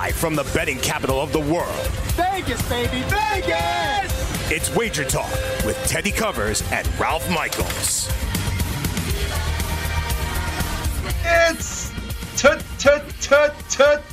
Live from the betting capital of the world. Vegas, baby, Vegas! It's Wager Talk with Teddy Covers and Ralph Michaels. It's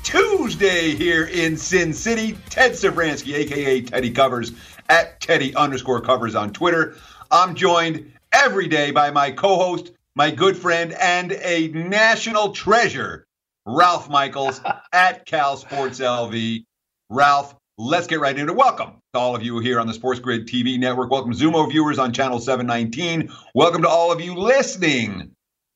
Tuesday here in Sin City. Ted Sevransky, aka Teddy Covers, at Teddy underscore Covers on Twitter. I'm joined every day by my co-host, my good friend, and a national treasure, Ralph Michaels at Cal Sports LV. Ralph, let's get right into it. Welcome to all of you here on the Sports Grid TV network. Welcome Xumo viewers on channel 719. Welcome to all of you listening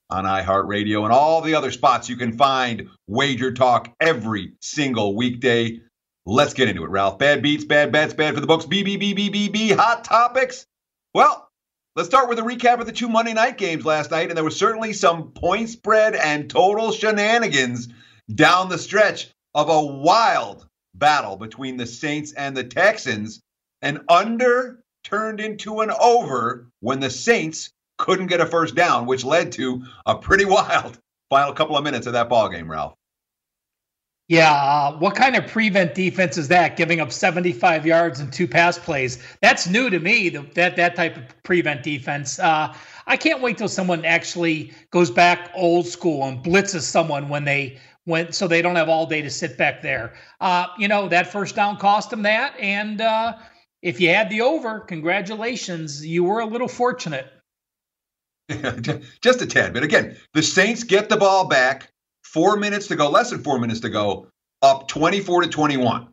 on iHeartRadio and all the other spots you can find Wager Talk every single weekday. Let's get into it, Ralph. Bad beats, bad bets, bad for the books, BBBBBB, hot topics. Well, let's start with a recap of the two Monday night games last night. And there was certainly some point spread and total shenanigans down the stretch of a wild battle between the Saints and the Texans. An under turned into an over when the Saints couldn't get a first down, which led to a pretty wild final couple of minutes of that ball game, Ralph. Yeah, uh, what kind of prevent defense is that? Giving up 75 yards and two pass plays. That's new to me. The, that that type of prevent defense. Uh, I can't wait till someone actually goes back old school and blitzes someone when they went, so they don't have all day to sit back there. Uh, you know that first down cost them that, and uh, if you had the over, congratulations, you were a little fortunate. Just a tad bit. Again, the Saints get the ball back four minutes to go, less than four minutes to go, up 24 to 21.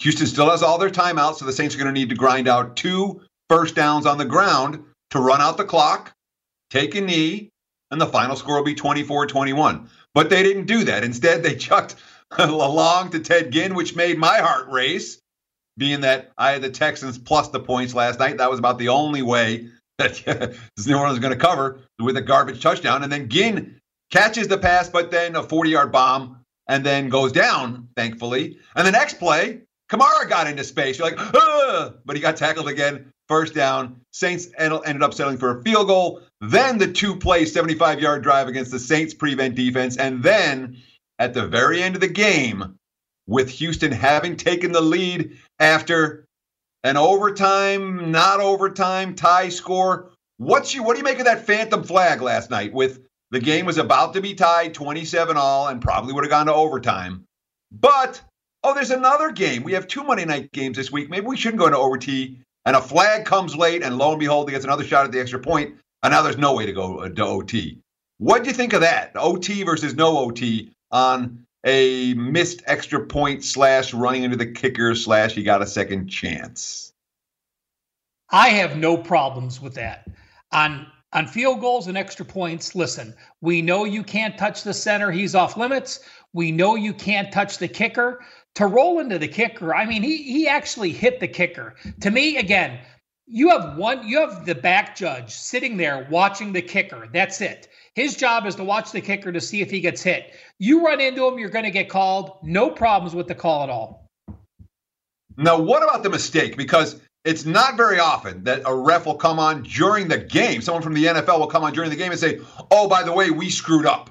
Houston still has all their timeouts, so the Saints are going to need to grind out two first downs on the ground to run out the clock, take a knee, and the final score will be 24 21. But they didn't do that. Instead, they chucked along to Ted Ginn, which made my heart race, being that I had the Texans plus the points last night. That was about the only way that New Orleans was going to cover with a garbage touchdown. And then Ginn catches the pass, but then a 40 yard bomb and then goes down, thankfully. And the next play, Kamara got into space. You're like, Ugh! but he got tackled again. First down. Saints ended up settling for a field goal. Then the two play 75 yard drive against the Saints prevent defense. And then at the very end of the game, with Houston having taken the lead after an overtime, not overtime tie score. What's you, what do you make of that phantom flag last night with the game was about to be tied 27 all and probably would have gone to overtime. But, oh, there's another game. We have two Monday night games this week. Maybe we shouldn't go into OT. And a flag comes late, and lo and behold, he gets another shot at the extra point. and now there's no way to go uh, to OT. What do you think of that? OT versus no OT on a missed extra point slash running into the kicker slash he got a second chance. I have no problems with that. On on field goals and extra points, listen, we know you can't touch the center, he's off limits. We know you can't touch the kicker. To roll into the kicker, I mean, he he actually hit the kicker. To me, again, you have one you have the back judge sitting there watching the kicker. That's it. His job is to watch the kicker to see if he gets hit. You run into him, you're going to get called. No problems with the call at all. Now, what about the mistake? Because it's not very often that a ref will come on during the game. Someone from the NFL will come on during the game and say, oh, by the way, we screwed up.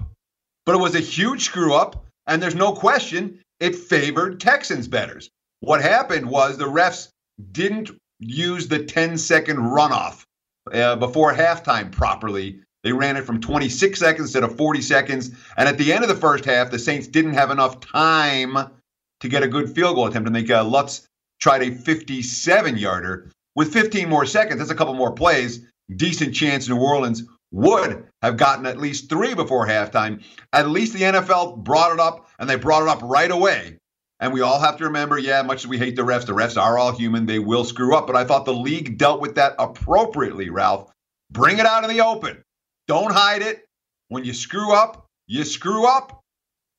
But it was a huge screw up, and there's no question it favored Texans betters. What happened was the refs didn't use the 10 second runoff uh, before halftime properly they ran it from 26 seconds instead of 40 seconds. And at the end of the first half, the Saints didn't have enough time to get a good field goal attempt. And they uh, Lutz tried a 57 yarder with 15 more seconds. That's a couple more plays. Decent chance New Orleans would have gotten at least three before halftime. At least the NFL brought it up, and they brought it up right away. And we all have to remember, yeah, much as we hate the refs, the refs are all human. They will screw up. But I thought the league dealt with that appropriately, Ralph. Bring it out in the open. Don't hide it. When you screw up, you screw up.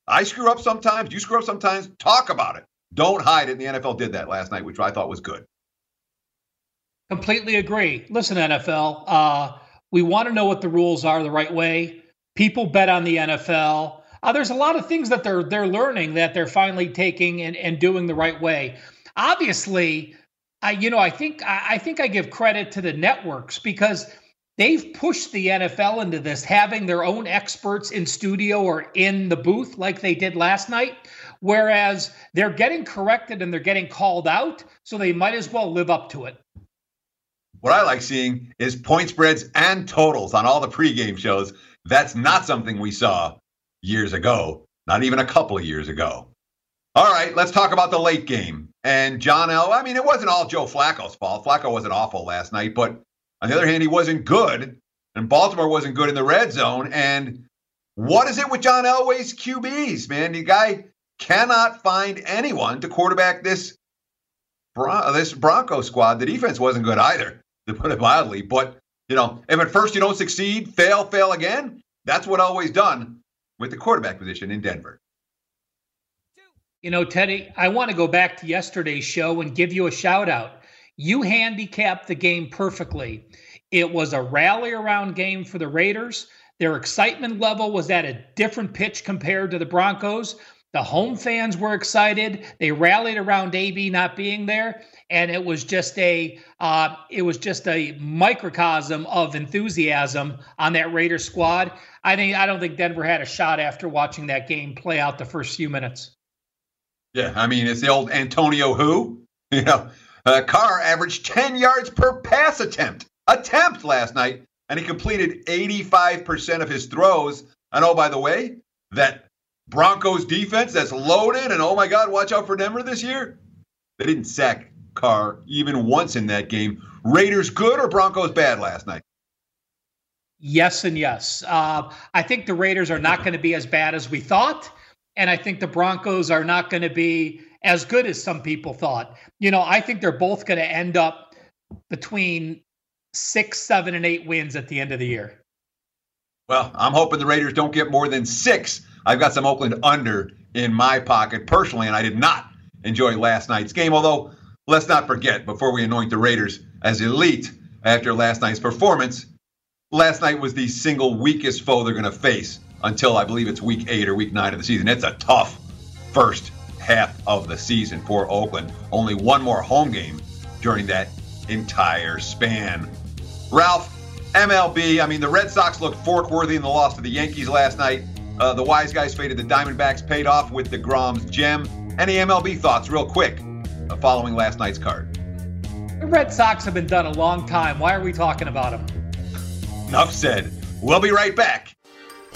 I screw up sometimes. You screw up sometimes. Talk about it. Don't hide it. And the NFL did that last night, which I thought was good. Completely agree. Listen, NFL, uh, we want to know what the rules are the right way. People bet on the NFL. Uh, there's a lot of things that they're they're learning that they're finally taking and, and doing the right way. Obviously, I you know I think I, I think I give credit to the networks because they've pushed the NFL into this, having their own experts in studio or in the booth like they did last night. Whereas they're getting corrected and they're getting called out, so they might as well live up to it. What I like seeing is point spreads and totals on all the pregame shows. That's not something we saw years ago, not even a couple of years ago. All right, let's talk about the late game. And John L. I mean, it wasn't all Joe Flacco's fault. Flacco wasn't awful last night, but on the other hand, he wasn't good, and Baltimore wasn't good in the red zone. And what is it with John Elway's QBs, man? The guy cannot find anyone to quarterback this Bron- this Bronco squad. The defense wasn't good either, to put it mildly. But you know, if at first you don't succeed, fail, fail again. That's what always done with the quarterback position in Denver. You know, Teddy, I want to go back to yesterday's show and give you a shout out. You handicapped the game perfectly. It was a rally around game for the Raiders. Their excitement level was at a different pitch compared to the Broncos. The home fans were excited. They rallied around AB not being there, and it was just a uh, it was just a microcosm of enthusiasm on that Raiders squad. I think I don't think Denver had a shot after watching that game play out the first few minutes. Yeah, I mean it's the old Antonio who you know uh, Carr averaged ten yards per pass attempt attempt last night, and he completed eighty five percent of his throws. And oh, by the way, that Broncos defense that's loaded, and oh my God, watch out for Denver this year. They didn't sack Carr even once in that game. Raiders good or Broncos bad last night? Yes and yes. Uh, I think the Raiders are not going to be as bad as we thought, and I think the Broncos are not going to be as good as some people thought. You know, I think they're both going to end up between six, seven, and eight wins at the end of the year. Well, I'm hoping the Raiders don't get more than six I've got some Oakland under in my pocket personally, and I did not enjoy last night's game. Although, let's not forget, before we anoint the Raiders as elite after last night's performance, last night was the single weakest foe they're going to face until I believe it's week eight or week nine of the season. It's a tough first half of the season for Oakland. Only one more home game during that entire span. Ralph, MLB, I mean, the Red Sox looked fork worthy in the loss to the Yankees last night. Uh, the wise guys faded the Diamondbacks, paid off with deGrom's gem. Any MLB thoughts, real quick, uh, following last night's card? The Red Sox have been done a long time. Why are we talking about them? Enough said. We'll be right back.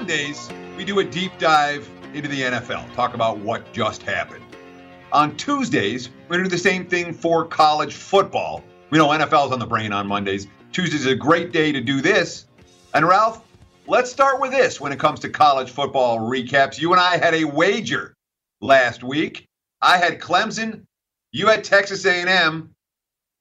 Mondays, we do a deep dive into the NFL, talk about what just happened. On Tuesdays, we're to do the same thing for college football. We know NFL's on the brain on Mondays. Tuesday's is a great day to do this. And Ralph, let's start with this when it comes to college football recaps. You and I had a wager last week. I had Clemson, you had Texas A&M.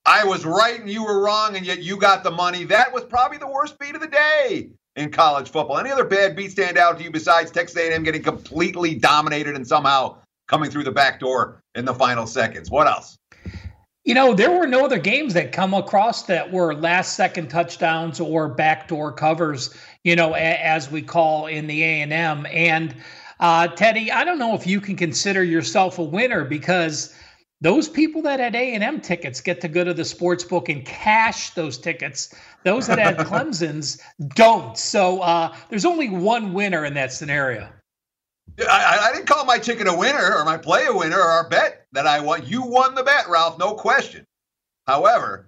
I was right and you were wrong, and yet you got the money. That was probably the worst beat of the day in college football. Any other bad beat stand out to you besides Texas A&M getting completely dominated and somehow coming through the back door in the final seconds? What else? You know, there were no other games that come across that were last second touchdowns or backdoor covers, you know, a, as we call in the A&M. And uh, Teddy, I don't know if you can consider yourself a winner because those people that had A&M tickets get to go to the sports book and cash those tickets those that had Clemson's don't. So uh, there's only one winner in that scenario. I, I, didn't call my ticket a winner or my play a winner or our bet that I won. You won the bet, Ralph, no question. However,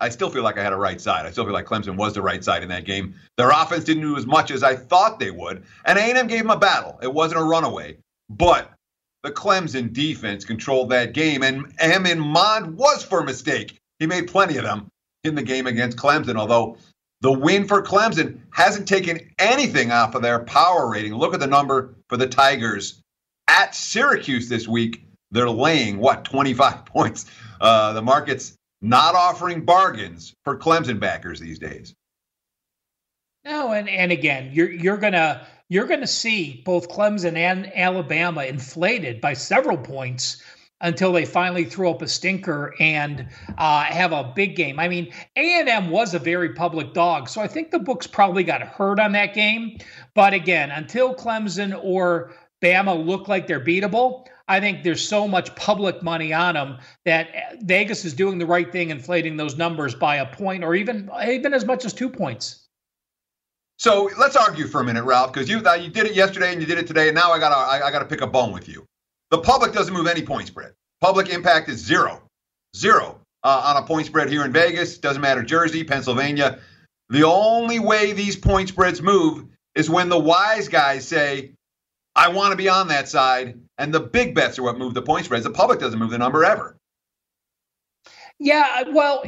I still feel like I had a right side. I still feel like Clemson was the right side in that game. Their offense didn't do as much as I thought they would, and A&M gave them a battle. It wasn't a runaway, but the Clemson defense controlled that game, and Amin Mond was for a mistake. He made plenty of them in the game against Clemson, although the win for Clemson hasn't taken anything off of their power rating. Look at the number for the Tigers at Syracuse this week. They're laying, what, 25 points. uh, the market's not offering bargains for Clemson backers these days. No, and and again, you're you're gonna you're gonna see both Clemson and Alabama inflated by several points until they finally throw up a stinker and uh, have a big game. I mean, A&M was a very public dog, so I think the books probably got hurt on that game. But again, until Clemson or Bama look like they're beatable, I think there's so much public money on them that Vegas is doing the right thing, inflating those numbers by a point or even even as much as two points. So let's argue for a minute, Ralph, because you you did it yesterday and you did it today, and now I gotta I, I gotta pick a bone with you. The public doesn't move any point spread. Public impact is zero, zero uh, on a point spread here in Vegas. Doesn't matter Jersey, Pennsylvania. The only way these point spreads move is when the wise guys say, "I want to be on that side," and the big bets are what move the point spreads. The public doesn't move the number ever. Yeah, uh, well,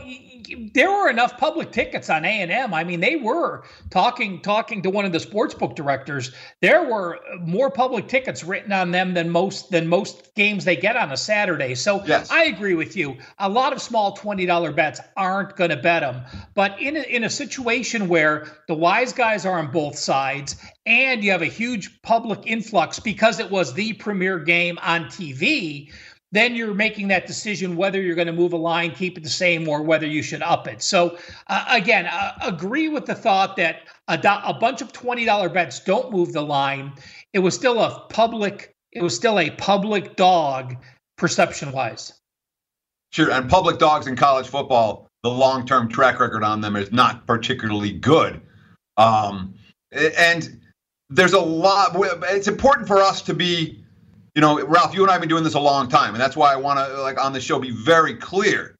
there were enough public tickets on A and M. I mean, they were talking talking to one of the sportsbook directors. There were uh, more public tickets written on them than most than most games they get on a Saturday. So yes. I agree with you. A lot of small twenty dollar bets aren't going to bet them. But in a, in a situation where the wise guys are on both sides and you have a huge public influx because it was the premier game on TV then you're making that decision whether you're going to move a line, keep it the same, or whether you should up it. So, uh, again, uh, agree with the thought that a, do- a bunch of $20 bets don't move the line. It was still a public, it was still a public dog perception wise. Sure. And public dogs in college football, the long term track record on them is not particularly good. Um, and there's a lot, it's important for us to be you know, Ralph, you and I have been doing this a long time, and that's why I want to, like, on the show, be very clear.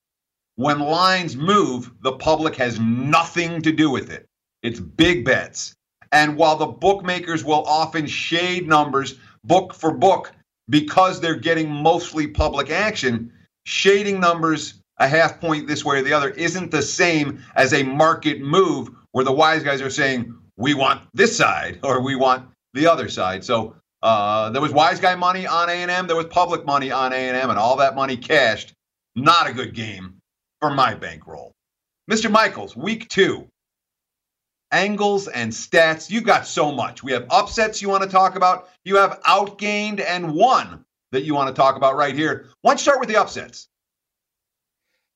When lines move, the public has nothing to do with it. It's big bets. And while the bookmakers will often shade numbers book for book because they're getting mostly public action, shading numbers a half point this way or the other isn't the same as a market move where the wise guys are saying, we want this side or we want the other side. So uh, there was wise guy money on A&M. There was public money on A&M, and all that money cashed. Not a good game for my bankroll. Mr. Michaels, week two. Angles and stats. You've got so much. We have upsets you want to talk about. You have outgained and one that you want to talk about right here. Why don't you start with the upsets?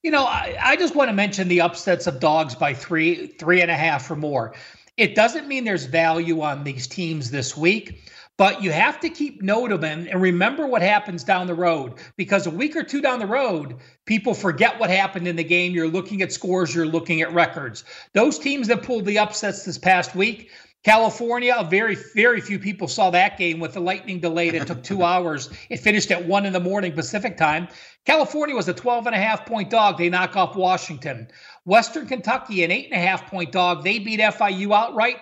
You know, I, I just want to mention the upsets of dogs by three, three and a half or more. It doesn't mean there's value on these teams this week. But you have to keep note of them and remember what happens down the road because a week or two down the road, people forget what happened in the game. You're looking at scores, you're looking at records. Those teams that pulled the upsets this past week, California, a very, very few people saw that game with the lightning delayed. It took two hours. It finished at one in the morning Pacific time. California was a 12 and a half point dog. They knock off Washington. Western Kentucky, an eight and a half point dog. They beat FIU outright.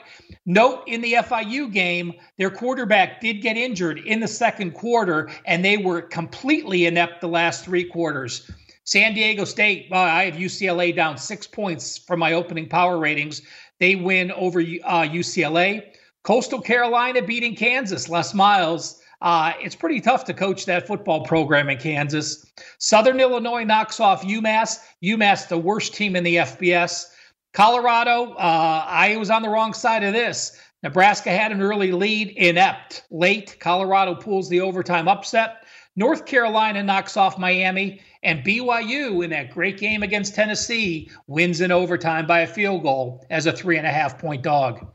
Note in the FIU game, their quarterback did get injured in the second quarter, and they were completely inept the last three quarters. San Diego State, well, I have UCLA down six points from my opening power ratings. They win over uh, UCLA. Coastal Carolina beating Kansas. Les Miles uh, it's pretty tough to coach that football program in Kansas. Southern Illinois knocks off UMass. UMass, the worst team in the FBS. Colorado, uh, I was on the wrong side of this. Nebraska had an early lead, inept. Late, Colorado pulls the overtime upset. North Carolina knocks off Miami, and BYU in that great game against Tennessee wins in overtime by a field goal as a three and a half point dog.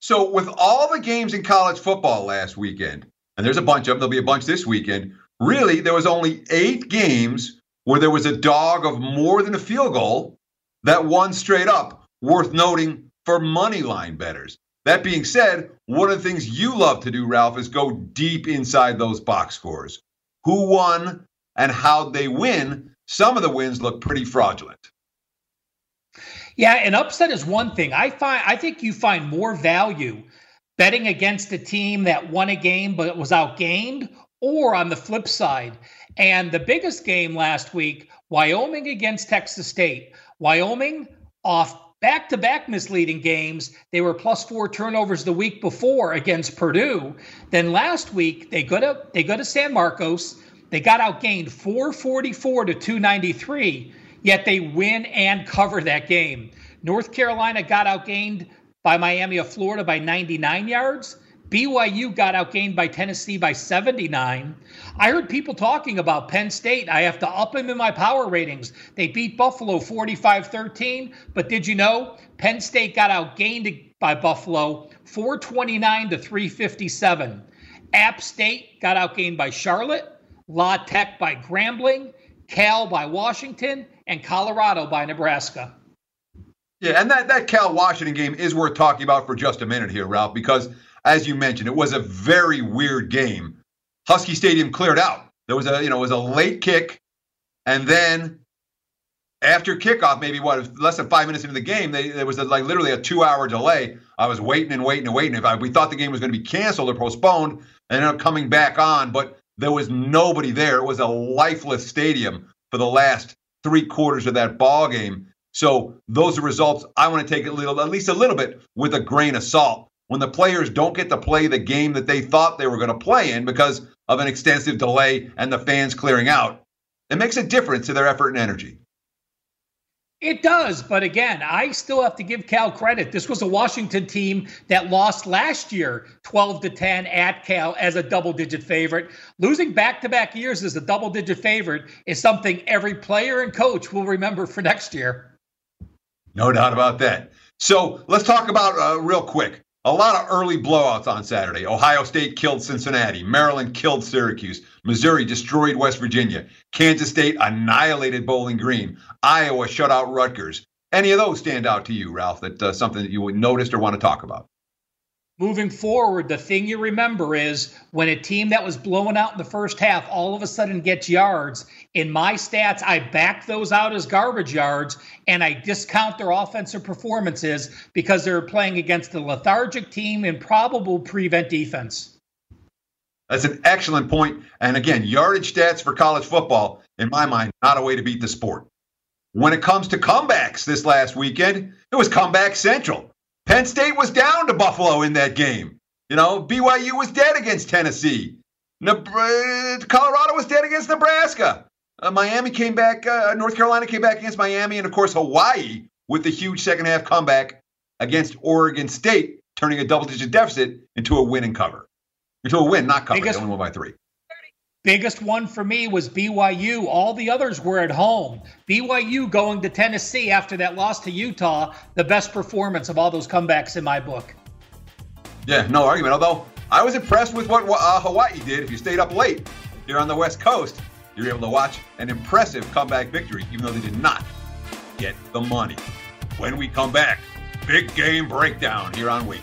So, with all the games in college football last weekend, and there's a bunch of them. There'll be a bunch this weekend. Really, there was only eight games where there was a dog of more than a field goal that won straight up, worth noting for money line betters. That being said, one of the things you love to do, Ralph, is go deep inside those box scores. Who won and how they win? Some of the wins look pretty fraudulent. Yeah, an upset is one thing. I find I think you find more value betting against a team that won a game but was outgained, or on the flip side. And the biggest game last week, Wyoming against Texas State. Wyoming off back to back misleading games. They were plus four turnovers the week before against Purdue. Then last week they go to they go to San Marcos. They got outgained 444 to 293, yet they win and cover that game. North Carolina got outgained by Miami of Florida by 99 yards. BYU got outgained by Tennessee by 79. I heard people talking about Penn State. I have to up them in my power ratings. They beat Buffalo 45 13, but did you know Penn State got outgained by Buffalo 429 to 357? App State got outgained by Charlotte, La Tech by Grambling, Cal by Washington, and Colorado by Nebraska. Yeah, and that, that Cal Washington game is worth talking about for just a minute here, Ralph, because as you mentioned, it was a very weird game. Husky Stadium cleared out. There was a you know it was a late kick, and then after kickoff, maybe what less than five minutes into the game, they, there was a, like literally a two-hour delay. I was waiting and waiting and waiting. If I, we thought the game was going to be canceled or postponed, and ended up coming back on, but there was nobody there. It was a lifeless stadium for the last three quarters of that ball game. So those are results I want to take a little, at least a little bit, with a grain of salt when the players don't get to play the game that they thought they were going to play in because of an extensive delay and the fans clearing out. It makes a difference to their effort and energy. It does, but again, I still have to give Cal credit. This was a Washington team that lost last year 12 to 10 at Cal as a double digit favorite. Losing back to back years as a double digit favorite is something every player and coach will remember for next year. No doubt about that. So let's talk about uh, real quick a lot of early blowouts on Saturday. Ohio State killed Cincinnati. Maryland killed Syracuse. Missouri destroyed West Virginia. Kansas State annihilated Bowling Green. Iowa shut out Rutgers. Any of those stand out to you, Ralph? That uh, something that you noticed or want to talk about? Moving forward, the thing you remember is when a team that was blowing out in the first half all of a sudden gets yards. In my stats, I back those out as garbage yards and I discount their offensive performances because they're playing against a lethargic team and probable prevent defense. That's an excellent point. And again, yardage stats for college football, in my mind, not a way to beat the sport. When it comes to comebacks this last weekend, it was comeback central. Penn State was down to Buffalo in that game. You know, BYU was dead against Tennessee. Colorado was dead against Nebraska. Uh, Miami came back, uh, North Carolina came back against Miami, and of course, Hawaii with the huge second half comeback against Oregon State, turning a double digit deficit into a win and cover. Into a win, not cover. They only won by three. Biggest one for me was BYU. All the others were at home. BYU going to Tennessee after that loss to Utah, the best performance of all those comebacks in my book. Yeah, no argument. Although I was impressed with what uh, Hawaii did. If you stayed up late here on the West Coast, you were able to watch an impressive comeback victory, even though they did not get the money. When we come back, big game breakdown here on Week.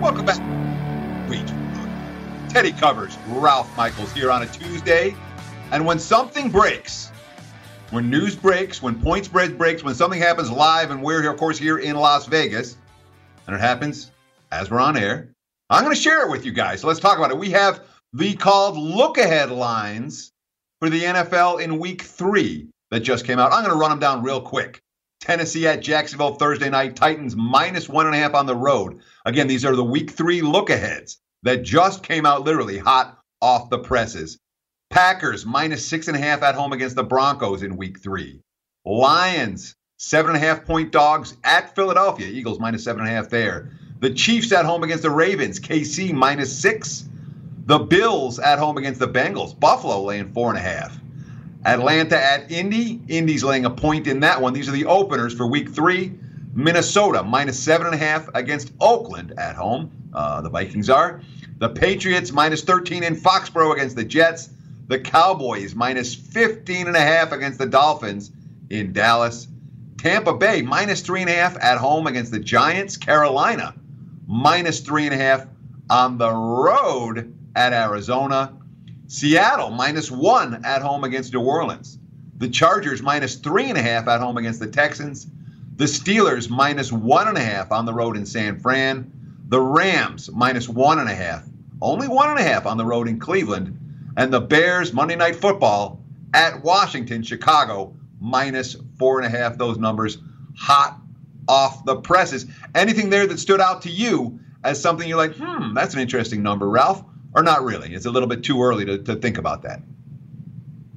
Welcome back. Teddy covers Ralph Michaels here on a Tuesday. And when something breaks, when news breaks, when point spread breaks, when something happens live, and we're here, of course, here in Las Vegas, and it happens as we're on air, I'm going to share it with you guys. So let's talk about it. We have the called look ahead lines for the NFL in week three that just came out. I'm going to run them down real quick. Tennessee at Jacksonville Thursday night. Titans minus one and a half on the road. Again, these are the week three look aheads that just came out literally hot off the presses. Packers minus six and a half at home against the Broncos in week three. Lions, seven and a half point dogs at Philadelphia. Eagles minus seven and a half there. The Chiefs at home against the Ravens. KC minus six. The Bills at home against the Bengals. Buffalo laying four and a half. Atlanta at Indy. Indy's laying a point in that one. These are the openers for week three. Minnesota minus seven and a half against Oakland at home. Uh, the Vikings are. The Patriots minus 13 in Foxborough against the Jets. The Cowboys minus 15 and a half against the Dolphins in Dallas. Tampa Bay minus three and a half at home against the Giants. Carolina minus three and a half on the road at Arizona. Seattle minus one at home against New Orleans. The Chargers minus three and a half at home against the Texans. The Steelers minus one and a half on the road in San Fran. The Rams minus one and a half, only one and a half on the road in Cleveland. And the Bears Monday Night Football at Washington, Chicago minus four and a half. Those numbers hot off the presses. Anything there that stood out to you as something you're like, hmm, that's an interesting number, Ralph? Or not really? It's a little bit too early to, to think about that.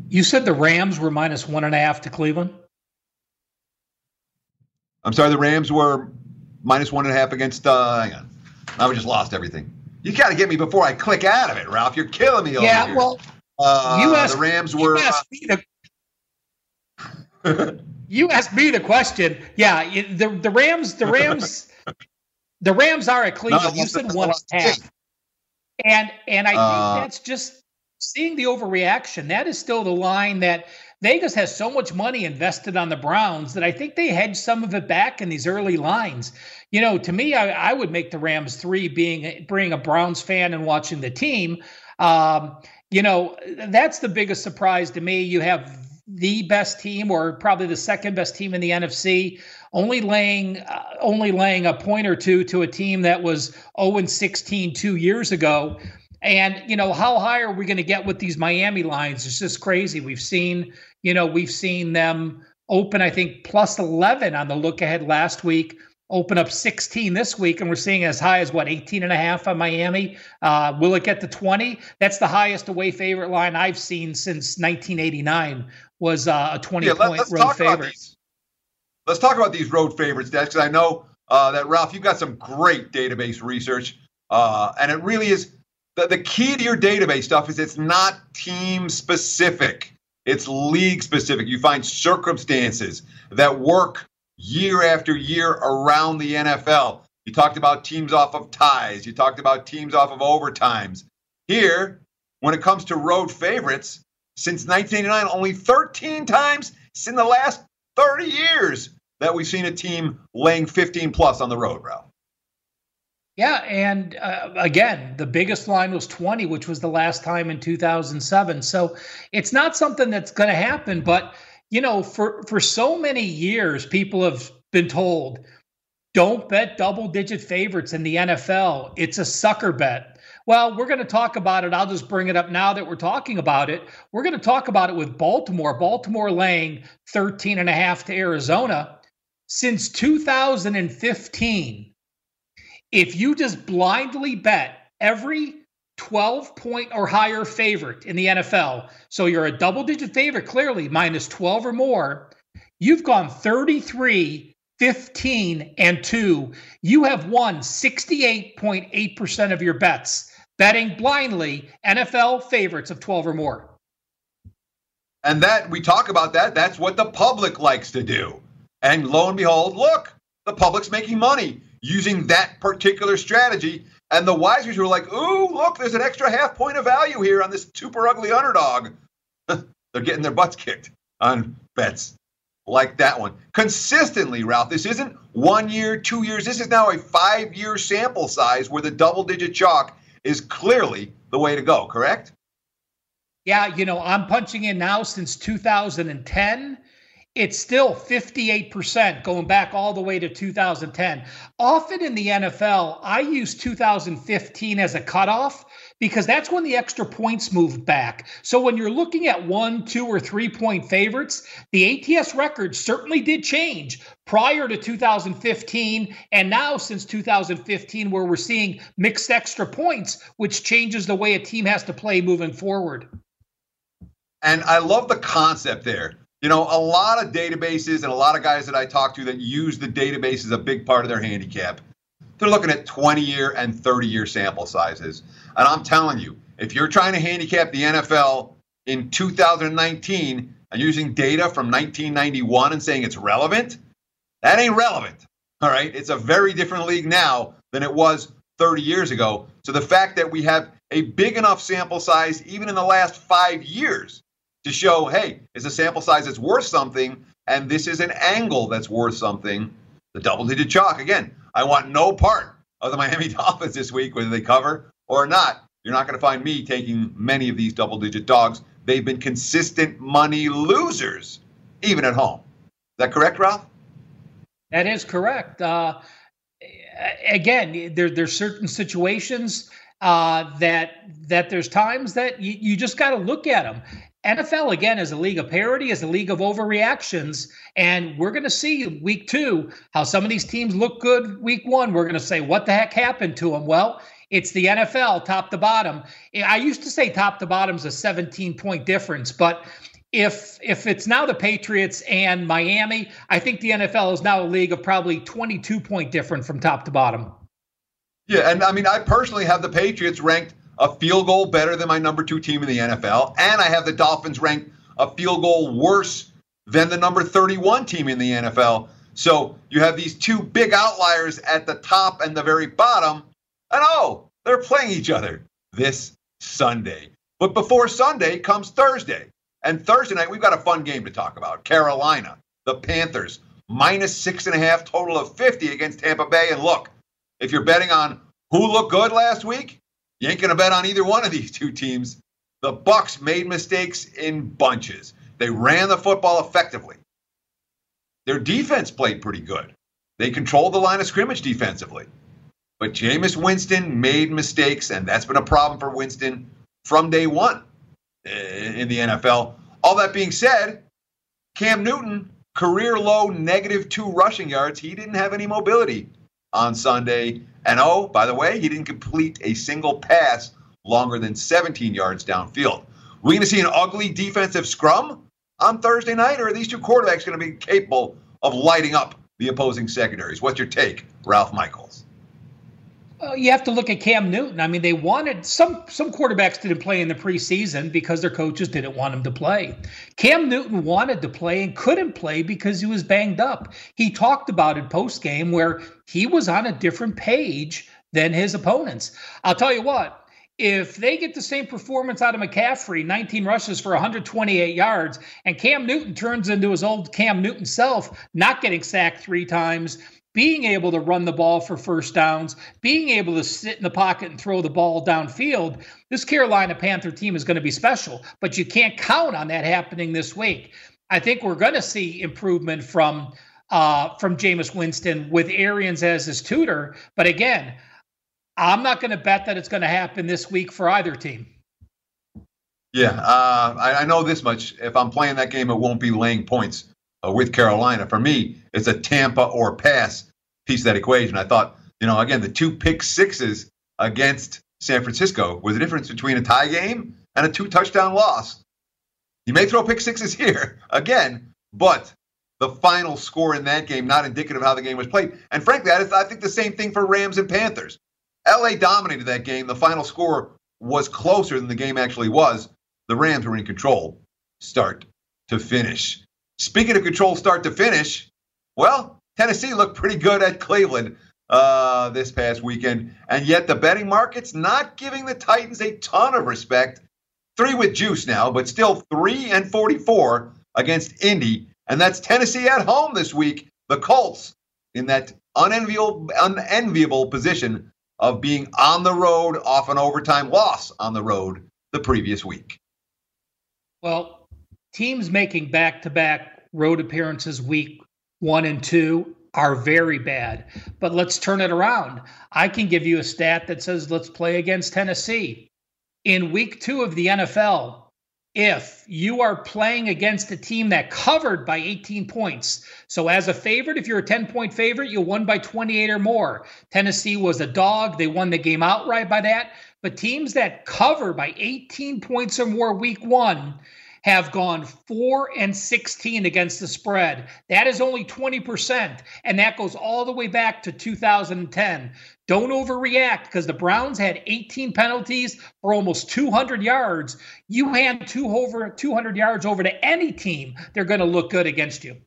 You said the Rams were minus one and a half to Cleveland? I'm sorry, the Rams were minus one and a half against, uh, hang on. I just lost everything. You got to get me before I click out of it, Ralph. You're killing me over yeah, here. well, uh, you asked, the Rams were. You asked, me the, you asked me the question. Yeah, the the Rams, the Rams, the Rams are at Cleveland. No, you said one and a half, and and I think uh, that's just seeing the overreaction. That is still the line that Vegas has so much money invested on the Browns that I think they hedge some of it back in these early lines. You know, to me, I, I would make the Rams three being being a Browns fan and watching the team. Um, you know, that's the biggest surprise to me. You have the best team, or probably the second best team in the NFC, only laying uh, only laying a point or two to a team that was 0 and 16 two years ago. And you know, how high are we going to get with these Miami lines? It's just crazy. We've seen, you know, we've seen them open, I think, plus 11 on the look ahead last week open up 16 this week, and we're seeing as high as what 18 and a half on Miami. Uh, will it get to 20? That's the highest away favorite line I've seen since 1989. Was uh, a 20 yeah, point let, road favorite. Let's talk about these road favorites, Des, because I know uh, that Ralph, you've got some great database research, uh, and it really is the, the key to your database stuff is it's not team specific. It's league specific. You find circumstances that work year after year around the NFL. You talked about teams off of ties, you talked about teams off of overtimes. Here, when it comes to road favorites, since 1989, only 13 times in the last 30 years that we've seen a team laying 15 plus on the road, Ralph. Yeah, and uh, again, the biggest line was 20, which was the last time in 2007. So it's not something that's going to happen, but you know, for for so many years, people have been told, don't bet double digit favorites in the NFL. It's a sucker bet. Well, we're going to talk about it. I'll just bring it up now that we're talking about it. We're going to talk about it with Baltimore. Baltimore laying 13 and a half to Arizona. Since 2015, if you just blindly bet every 12 point or higher favorite in the NFL. So you're a double digit favorite, clearly, minus 12 or more. You've gone 33, 15, and 2. You have won 68.8% of your bets, betting blindly NFL favorites of 12 or more. And that we talk about that. That's what the public likes to do. And lo and behold, look, the public's making money using that particular strategy. And the wise Wisers were like, ooh, look, there's an extra half point of value here on this super ugly underdog. They're getting their butts kicked on bets like that one. Consistently, Ralph, this isn't one year, two years. This is now a five year sample size where the double digit chalk is clearly the way to go, correct? Yeah, you know, I'm punching in now since 2010 it's still 58% going back all the way to 2010. Often in the NFL, I use 2015 as a cutoff because that's when the extra points moved back. So when you're looking at one, two, or three point favorites, the ATS record certainly did change prior to 2015 and now since 2015, where we're seeing mixed extra points, which changes the way a team has to play moving forward. And I love the concept there you know, a lot of databases and a lot of guys that I talk to that use the database as a big part of their handicap, they're looking at 20 year and 30 year sample sizes. And I'm telling you, if you're trying to handicap the NFL in 2019 and using data from 1991 and saying it's relevant, that ain't relevant. All right. It's a very different league now than it was 30 years ago. So the fact that we have a big enough sample size, even in the last five years, to show, hey, it's a sample size that's worth something and this is an angle that's worth something. The double digit chalk. Again, I want no part of the Miami Dolphins this week, whether they cover or not. You're not going to find me taking many of these double digit dogs. They've been consistent money losers, even at home. Is that correct, Ralph? That is correct. Uh, again, there, there's certain situations uh, that that there's times that you, you just got to look at them. NFL again is a league of parity, is a league of overreactions, and we're going to see week two how some of these teams look good. Week one, we're going to say, "What the heck happened to them?" Well, it's the NFL, top to bottom. I used to say top to bottom is a 17 point difference, but if if it's now the Patriots and Miami, I think the NFL is now a league of probably 22 point different from top to bottom. Yeah, and I mean, I personally have the Patriots ranked a field goal better than my number two team in the NFL, and I have the Dolphins ranked a field goal worse than the number 31 team in the NFL. So you have these two big outliers at the top and the very bottom, and oh, they're playing each other this Sunday. But before Sunday comes Thursday. And Thursday night, we've got a fun game to talk about. Carolina, the Panthers, minus six and a half, total of 50 against Tampa Bay. And look, if you're betting on who looked good last week, you ain't going to bet on either one of these two teams. The Bucs made mistakes in bunches. They ran the football effectively. Their defense played pretty good. They controlled the line of scrimmage defensively. But Jameis Winston made mistakes, and that's been a problem for Winston from day one in the NFL. All that being said, Cam Newton, career low negative two rushing yards. He didn't have any mobility on Sunday. And oh, by the way, he didn't complete a single pass longer than 17 yards downfield. We're going to see an ugly defensive scrum on Thursday night, or are these two quarterbacks going to be capable of lighting up the opposing secondaries? What's your take, Ralph Michaels? You have to look at Cam Newton. I mean, they wanted some some quarterbacks didn't play in the preseason because their coaches didn't want him to play. Cam Newton wanted to play and couldn't play because he was banged up. He talked about it post game where he was on a different page than his opponents. I'll tell you what, if they get the same performance out of McCaffrey, 19 rushes for 128 yards, and Cam Newton turns into his old Cam Newton self, not getting sacked three times, being able to run the ball for first downs, being able to sit in the pocket and throw the ball downfield, this Carolina Panther team is going to be special. But you can't count on that happening this week. I think we're going to see improvement from uh, from Jameis Winston with Arians as his tutor. But again, I'm not going to bet that it's going to happen this week for either team. Yeah, uh, I, I know this much. If I'm playing that game, it won't be laying points uh, with Carolina. For me, it's a Tampa or pass piece of that equation. I thought, you know, again, the two pick sixes against San Francisco was the difference between a tie game and a two touchdown loss. You may throw pick sixes here again, but the final score in that game not indicative of how the game was played. And frankly, I, I think the same thing for Rams and Panthers. LA dominated that game. The final score was closer than the game actually was. The Rams were in control start to finish. Speaking of control start to finish, well, Tennessee looked pretty good at Cleveland uh, this past weekend, and yet the betting market's not giving the Titans a ton of respect. Three with juice now, but still three and 44 against Indy, and that's Tennessee at home this week. The Colts in that unenviable, unenviable position of being on the road off an overtime loss on the road the previous week. Well, teams making back to back road appearances week one and two are very bad. But let's turn it around. I can give you a stat that says let's play against Tennessee. In week two of the NFL, if you are playing against a team that covered by 18 points. So, as a favorite, if you're a 10 point favorite, you won by 28 or more. Tennessee was a dog. They won the game outright by that. But teams that cover by 18 points or more week one, have gone 4 and 16 against the spread. That is only 20%, and that goes all the way back to 2010. Don't overreact because the Browns had 18 penalties for almost 200 yards. You hand two over 200 yards over to any team, they're going to look good against you.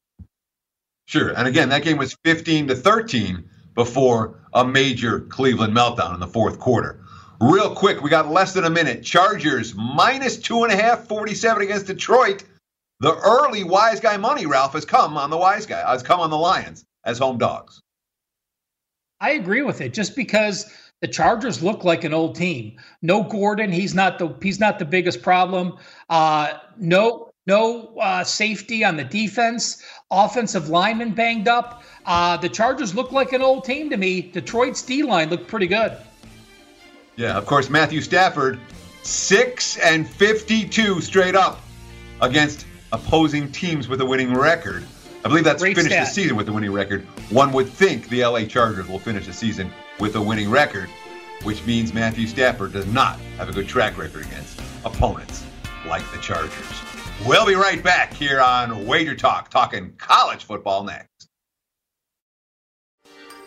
Sure. And again, that game was 15 to 13 before a major Cleveland meltdown in the fourth quarter. Real quick, we got less than a minute. Chargers minus two and a half, 47 against Detroit. the early wise guy money, Ralph, has come on the wise guy, has come on the Lions as home dogs. I agree with it just because the Chargers look like an old team. No Gordon, he's not the he's not the biggest problem. Uh, no no uh, safety on the defense. Offensive lineman banged up. Uh, the Chargers look like an old team to me. Detroit's D line looked pretty good. Yeah, of course, Matthew Stafford, six and fifty-two straight up against opposing teams with a winning record. I believe that's Great finished stat. the season with a winning record. One would think the LA Chargers will finish the season with a winning record, which means Matthew Stafford does not have a good track record against opponents like the Chargers. We'll be right back here on Wager Talk, talking college football next.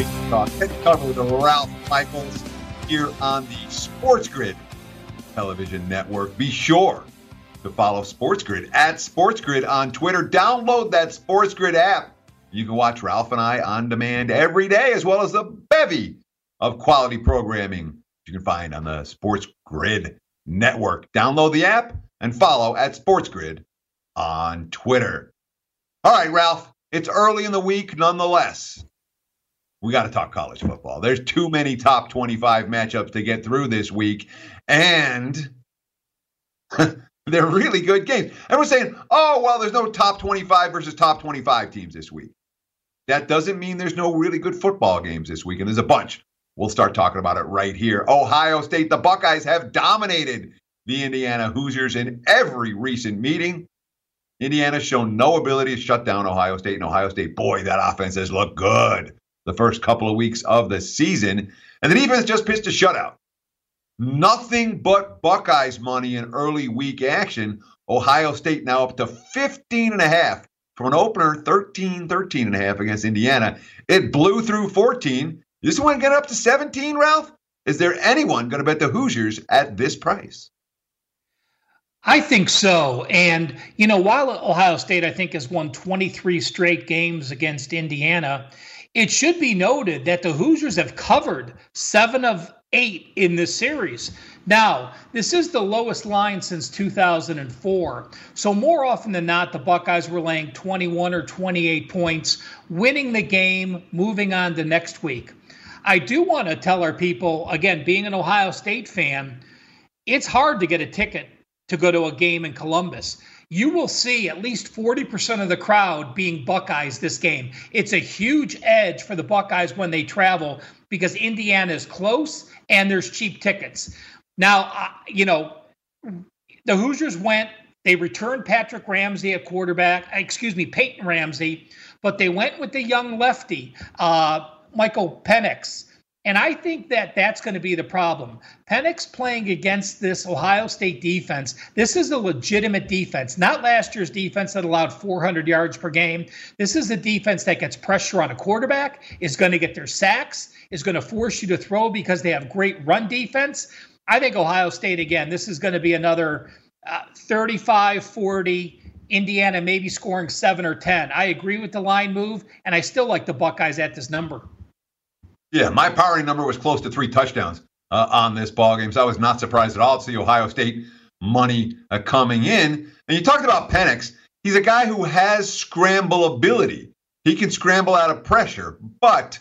Great talk. Teddy Covers with Ralph Michaels here on the Sports Grid television network. Be sure to follow Sports Grid at Sports Grid on Twitter. Download that Sports Grid app. You can watch Ralph and I on demand every day, as well as a bevy of quality programming you can find on the Sports Grid network. Download the app and follow at Sports Grid on Twitter. All right, Ralph, it's early in the week nonetheless we got to talk college football. There's too many top 25 matchups to get through this week, and they're really good games. We're saying, oh, well, there's no top 25 versus top 25 teams this week. That doesn't mean there's no really good football games this week, and there's a bunch. We'll start talking about it right here. Ohio State, the Buckeyes have dominated the Indiana Hoosiers in every recent meeting. Indiana's shown no ability to shut down Ohio State, and Ohio State, boy, that offense has looked good the first couple of weeks of the season. And the defense just pitched a shutout. Nothing but Buckeyes money in early week action. Ohio State now up to 15 and a half from an opener 13, 13 and a half against Indiana. It blew through 14. This one get up to 17, Ralph? Is there anyone going to bet the Hoosiers at this price? I think so. And, you know, while Ohio State, I think, has won 23 straight games against Indiana, it should be noted that the Hoosiers have covered seven of eight in this series. Now, this is the lowest line since 2004. So, more often than not, the Buckeyes were laying 21 or 28 points, winning the game, moving on to next week. I do want to tell our people, again, being an Ohio State fan, it's hard to get a ticket to go to a game in Columbus you will see at least 40% of the crowd being Buckeyes this game. It's a huge edge for the Buckeyes when they travel because Indiana is close and there's cheap tickets. Now, you know, the Hoosiers went, they returned Patrick Ramsey at quarterback, excuse me, Peyton Ramsey, but they went with the young lefty, uh, Michael Penix. And I think that that's going to be the problem. Penix playing against this Ohio State defense. This is a legitimate defense, not last year's defense that allowed 400 yards per game. This is a defense that gets pressure on a quarterback, is going to get their sacks, is going to force you to throw because they have great run defense. I think Ohio State, again, this is going to be another uh, 35 40. Indiana maybe scoring seven or 10. I agree with the line move, and I still like the Buckeyes at this number. Yeah, my powering number was close to three touchdowns uh, on this ball game, so I was not surprised at all to see Ohio State money uh, coming in. And you talked about Penix. He's a guy who has scramble ability. He can scramble out of pressure, but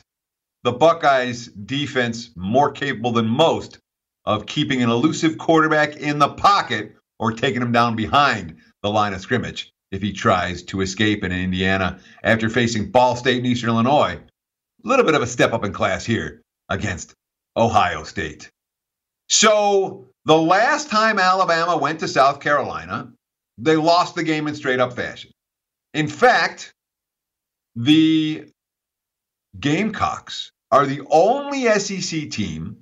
the Buckeyes defense more capable than most of keeping an elusive quarterback in the pocket or taking him down behind the line of scrimmage if he tries to escape in Indiana after facing Ball State and Eastern Illinois a little bit of a step up in class here against Ohio State. So the last time Alabama went to South Carolina, they lost the game in straight up fashion. In fact, the Gamecocks are the only SEC team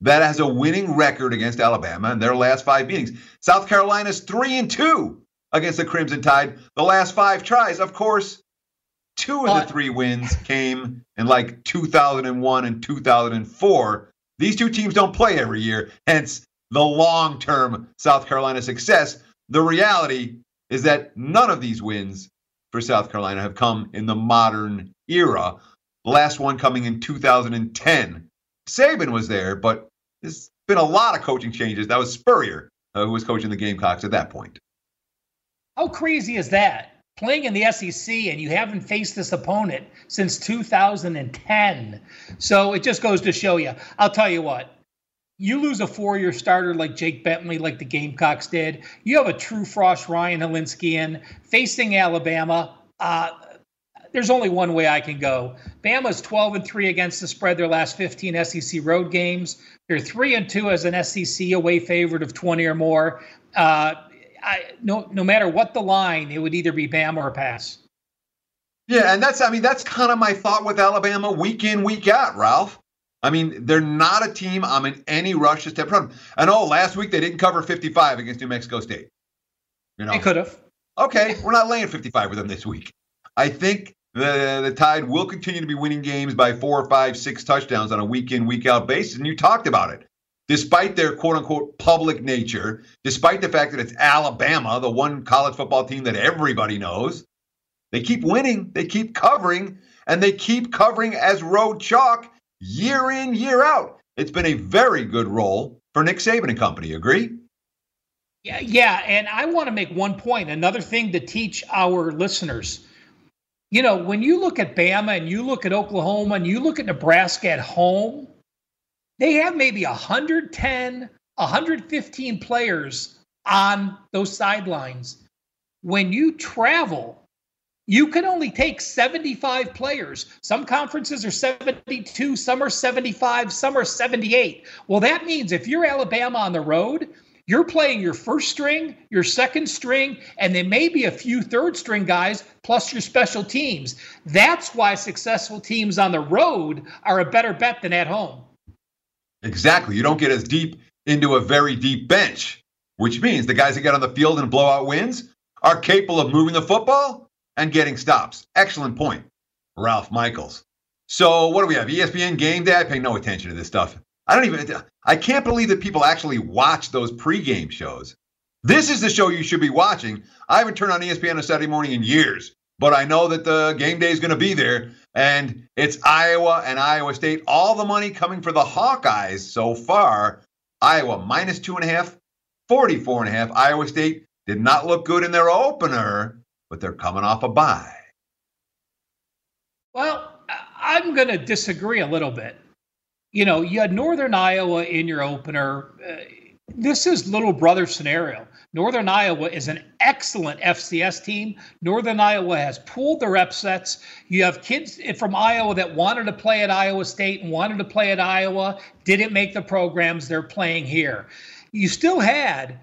that has a winning record against Alabama in their last five meetings. South Carolina's three and two against the Crimson Tide. The last five tries, of course, two of the three wins came in like 2001 and 2004. These two teams don't play every year, hence the long term South Carolina success. The reality is that none of these wins for South Carolina have come in the modern era. The last one coming in 2010. Saban was there, but there's been a lot of coaching changes. That was Spurrier uh, who was coaching the Gamecocks at that point. How crazy is that? Playing in the SEC and you haven't faced this opponent since 2010. So it just goes to show you. I'll tell you what, you lose a four-year starter like Jake Bentley, like the Gamecocks did. You have a true frost Ryan Hilinski in facing Alabama. Uh, there's only one way I can go. Bama's 12 and three against the spread their last 15 SEC road games. They're three and two as an SEC away favorite of 20 or more. Uh, I, no, no matter what the line, it would either be Bam or a pass. Yeah, and that's I mean that's kind of my thought with Alabama week in week out, Ralph. I mean, they're not a team I'm in any rush to step from. And oh, last week they didn't cover 55 against New Mexico State. You know, they could have. Okay, we're not laying 55 with them this week. I think the the Tide will continue to be winning games by four, five, six touchdowns on a week in, week out basis. And you talked about it. Despite their quote unquote public nature, despite the fact that it's Alabama, the one college football team that everybody knows, they keep winning, they keep covering, and they keep covering as road chalk year in, year out. It's been a very good role for Nick Saban and company. Agree? Yeah, yeah. And I want to make one point, another thing to teach our listeners. You know, when you look at Bama and you look at Oklahoma and you look at Nebraska at home, they have maybe 110, 115 players on those sidelines. When you travel, you can only take 75 players. Some conferences are 72, some are 75, some are 78. Well, that means if you're Alabama on the road, you're playing your first string, your second string, and there may be a few third string guys plus your special teams. That's why successful teams on the road are a better bet than at home. Exactly. You don't get as deep into a very deep bench, which means the guys that get on the field and blow out wins are capable of moving the football and getting stops. Excellent point, Ralph Michaels. So what do we have? ESPN Game Day. I pay no attention to this stuff. I don't even. I can't believe that people actually watch those pregame shows. This is the show you should be watching. I haven't turned on ESPN on Saturday morning in years, but I know that the game day is going to be there, and it's Iowa and Iowa State. All the money coming for the Hawkeyes so far. Iowa minus two and a half, 44 and a half. Iowa State did not look good in their opener but they're coming off a bye. Well, I'm going to disagree a little bit. You know, you had Northern Iowa in your opener. Uh, this is little brother scenario. Northern Iowa is an excellent FCS team. Northern Iowa has pooled their upsets. You have kids from Iowa that wanted to play at Iowa State and wanted to play at Iowa, didn't make the programs they're playing here. You still had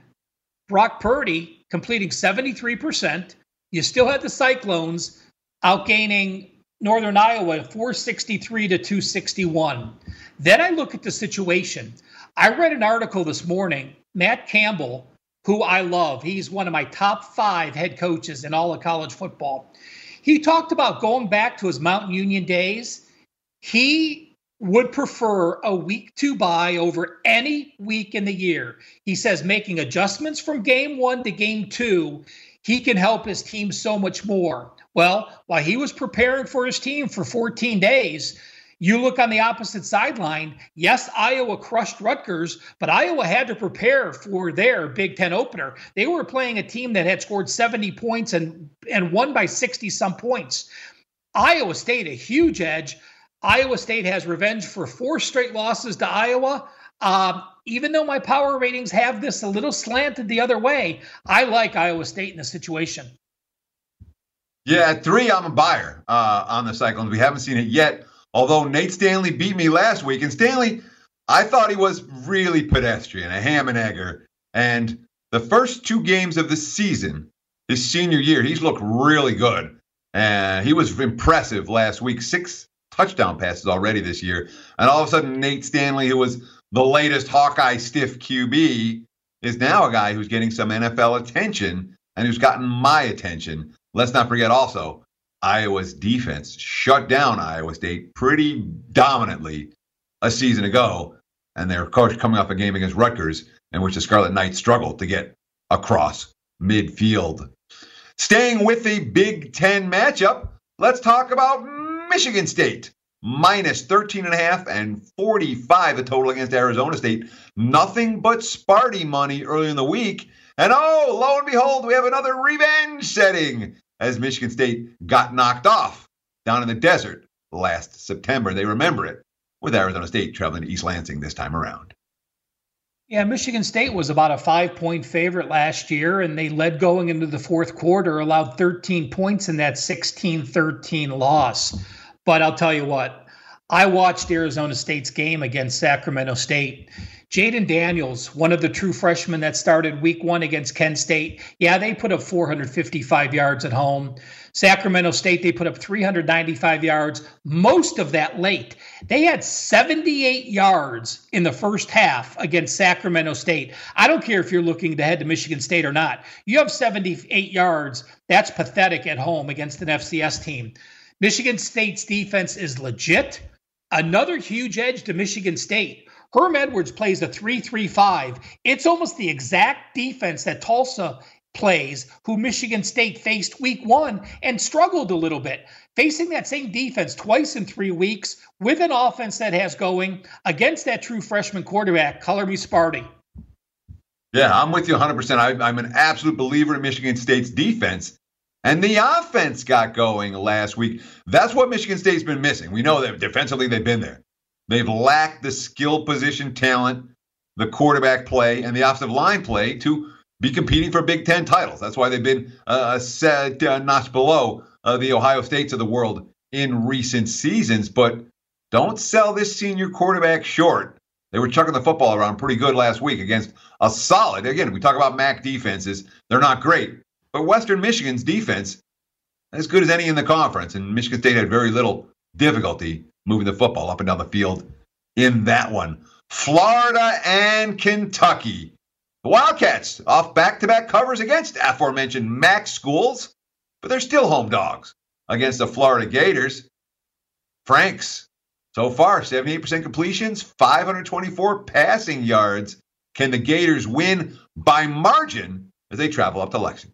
Brock Purdy completing 73%, you still had the Cyclones outgaining Northern Iowa 463 to 261. Then I look at the situation. I read an article this morning. Matt Campbell, who I love, he's one of my top five head coaches in all of college football. He talked about going back to his Mount Union days. He would prefer a week two bye over any week in the year. He says making adjustments from game one to game two he can help his team so much more. Well, while he was preparing for his team for 14 days, you look on the opposite sideline. Yes, Iowa crushed Rutgers, but Iowa had to prepare for their Big Ten opener. They were playing a team that had scored 70 points and, and won by 60 some points. Iowa State, a huge edge. Iowa State has revenge for four straight losses to Iowa. Um, even though my power ratings have this a little slanted the other way, I like Iowa State in the situation. Yeah, at three, I'm a buyer uh, on the Cyclones. We haven't seen it yet, although Nate Stanley beat me last week. And Stanley, I thought he was really pedestrian, a ham and egger. And the first two games of the season, his senior year, he's looked really good. And he was impressive last week. Six touchdown passes already this year. And all of a sudden, Nate Stanley, who was the latest Hawkeye stiff QB, is now a guy who's getting some NFL attention and who's gotten my attention. Let's not forget also, Iowa's defense shut down Iowa State pretty dominantly a season ago. And they're, of course, coming off a game against Rutgers in which the Scarlet Knights struggled to get across midfield. Staying with the Big Ten matchup, let's talk about Michigan State. Minus 13 and a half and 45 the total against Arizona State. Nothing but Sparty money early in the week. And oh, lo and behold, we have another revenge setting as Michigan State got knocked off down in the desert last September. They remember it with Arizona State traveling to East Lansing this time around. Yeah, Michigan State was about a five point favorite last year, and they led going into the fourth quarter, allowed 13 points in that 16 13 loss. But I'll tell you what, I watched Arizona State's game against Sacramento State. Jayden Daniels, one of the true freshmen that started week one against Kent State, yeah, they put up 455 yards at home. Sacramento State, they put up 395 yards, most of that late. They had 78 yards in the first half against Sacramento State. I don't care if you're looking to head to Michigan State or not. You have 78 yards. That's pathetic at home against an FCS team. Michigan State's defense is legit. Another huge edge to Michigan State. Herm Edwards plays a 3 3 5. It's almost the exact defense that Tulsa plays, who Michigan State faced week one and struggled a little bit. Facing that same defense twice in three weeks with an offense that has going against that true freshman quarterback, Color Me Sparty. Yeah, I'm with you 100%. I, I'm an absolute believer in Michigan State's defense. And the offense got going last week. That's what Michigan State's been missing. We know that defensively they've been there. They've lacked the skill position talent, the quarterback play, and the offensive line play to be competing for Big Ten titles. That's why they've been uh, a set uh, notch below uh, the Ohio States of the world in recent seasons. But don't sell this senior quarterback short. They were chucking the football around pretty good last week against a solid. Again, we talk about MAC defenses; they're not great, but Western Michigan's defense as good as any in the conference, and Michigan State had very little difficulty moving the football up and down the field in that one. Florida and Kentucky. The Wildcats off back to back covers against aforementioned MAC schools, but they're still home dogs against the Florida Gators. Franks, so far, 78% completions, 524 passing yards. Can the Gators win by margin as they travel up to Lexington?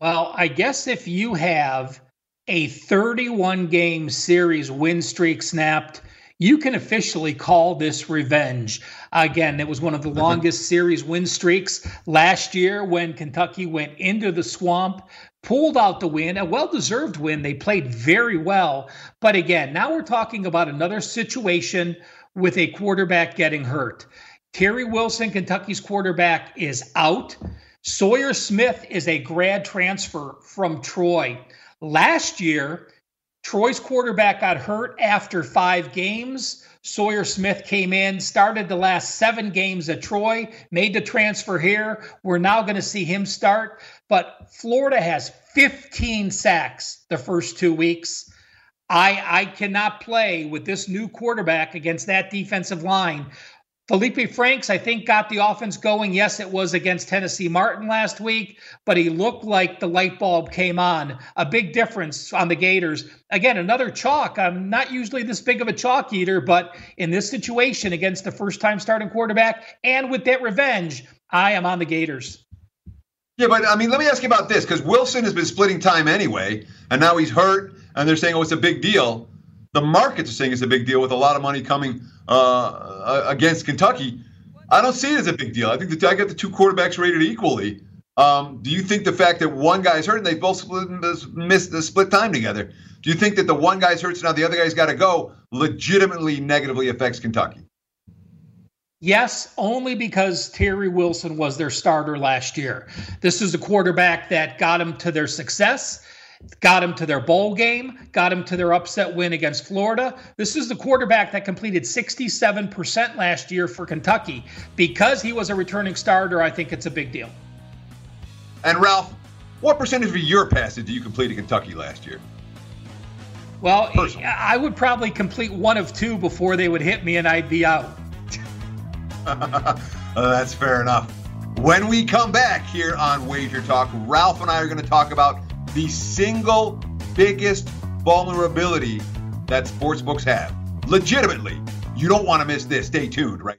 Well, I guess if you have a 31 game series win streak snapped, you can officially call this revenge. Again, it was one of the mm-hmm. longest series win streaks last year when Kentucky went into the swamp, pulled out the win, a well deserved win. They played very well. But again, now we're talking about another situation with a quarterback getting hurt. Terry Wilson, Kentucky's quarterback, is out. Sawyer Smith is a grad transfer from Troy. Last year, Troy's quarterback got hurt after five games. Sawyer Smith came in, started the last seven games at Troy, made the transfer here. We're now going to see him start. But Florida has 15 sacks the first two weeks. I, I cannot play with this new quarterback against that defensive line. Feleipe Franks, I think, got the offense going. Yes, it was against Tennessee Martin last week, but he looked like the light bulb came on. A big difference on the Gators. Again, another chalk. I'm not usually this big of a chalk eater, but in this situation against the first time starting quarterback and with that revenge, I am on the Gators. Yeah, but I mean, let me ask you about this because Wilson has been splitting time anyway, and now he's hurt, and they're saying, oh, it's a big deal. The markets are saying it's a big deal with a lot of money coming uh, against Kentucky. I don't see it as a big deal. I think that I got the two quarterbacks rated equally. Um, do you think the fact that one guy's hurt and they both split, missed the split time together? Do you think that the one guy's hurt, now the other guy's got to go, legitimately negatively affects Kentucky? Yes, only because Terry Wilson was their starter last year. This is a quarterback that got them to their success got them to their bowl game, got them to their upset win against Florida. This is the quarterback that completed 67% last year for Kentucky. Because he was a returning starter, I think it's a big deal. And Ralph, what percentage of your passes did you complete at Kentucky last year? Well, Personally. I would probably complete one of two before they would hit me and I'd be out. That's fair enough. When we come back here on Wager Talk, Ralph and I are going to talk about the single biggest vulnerability that sportsbooks have. Legitimately, you don't want to miss this. Stay tuned, right?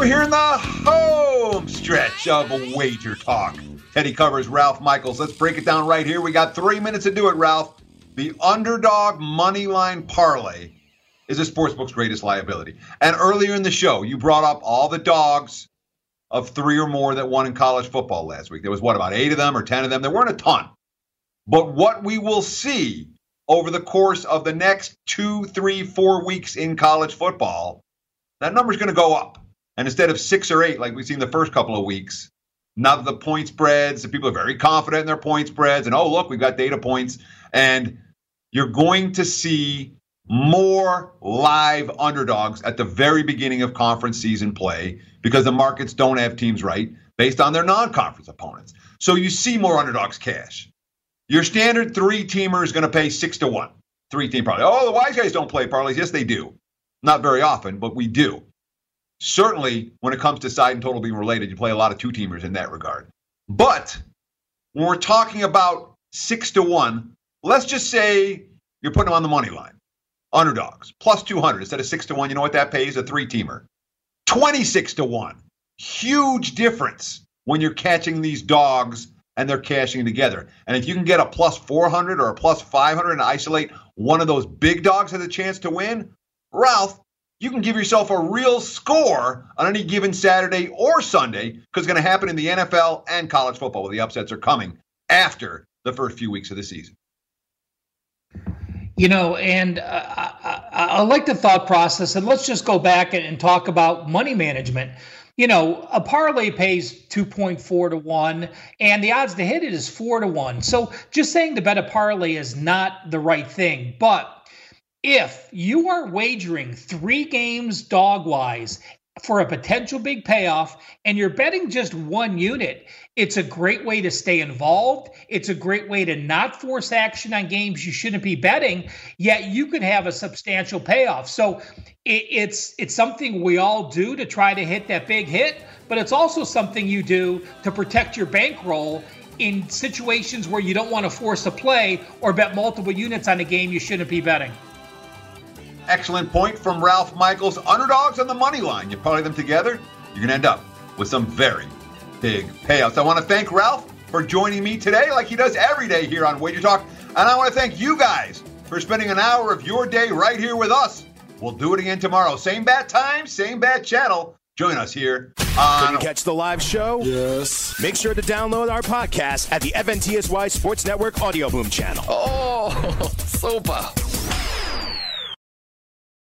We're here in the home stretch of Wager Talk. Teddy Covers Ralph Michaels. Let's break it down right here. We got three minutes to do it, Ralph. The underdog money line parlay is a sportsbook's greatest liability. And earlier in the show, you brought up all the dogs of three or more that won in college football last week. There was what, about eight of them or 10 of them? There weren't a ton. But what we will see over the course of the next two, three, four weeks in college football, that number's going to go up. And instead of six or eight, like we've seen the first couple of weeks, now the point spreads, people are very confident in their point spreads, and oh, look, we've got data points. And you're going to see more live underdogs at the very beginning of conference season play because the markets don't have teams right based on their non conference opponents. So you see more underdogs cash. Your standard three teamer is going to pay six to one. Three team parlay. Oh, the wise guys don't play parlays. Yes, they do. Not very often, but we do certainly when it comes to side and total being related, you play a lot of two teamers in that regard. But when we're talking about six to one, let's just say you're putting them on the money line. Underdogs plus 200 instead of six to one. You know what that pays? A three teamer. 26 to one. Huge difference when you're catching these dogs and they're cashing together. And if you can get a plus 400 or a plus 500 and isolate one of those big dogs has a chance to win, Ralph, you can give yourself a real score on any given Saturday or Sunday because it's going to happen in the NFL and college football where the upsets are coming after the first few weeks of the season. You know, and uh, I, I, like the thought process, and let's just go back and, and talk about money management. You know, a parlay pays 2.4 to 1, and the odds to hit it is 4 to 1. So just saying to bet a parlay is not the right thing. But if you are wagering three games dog wise for a potential big payoff and you're betting just one unit, it's a great way to stay involved. It's a great way to not force action on games you shouldn't be betting, yet you could have a substantial payoff. So it, it's it's something we all do to try to hit that big hit, but it's also something you do to protect your bankroll in situations where you don't want to force a play or bet multiple units on a game you shouldn't be betting. Excellent point from Ralph Michaels. Underdogs on the money line. You parlay them together, you're going to end up with some very big payouts. I want to thank Ralph for joining me today, like he does every day here on Wager Talk. And I want to thank you guys for spending an hour of your day right here with us. We'll do it again tomorrow. Same bat time, same bat channel. Join us here on. Can you catch the live show? Yes. Make sure to download our podcast at the FNTSY Sports Network Audio Boom channel. Oh, super.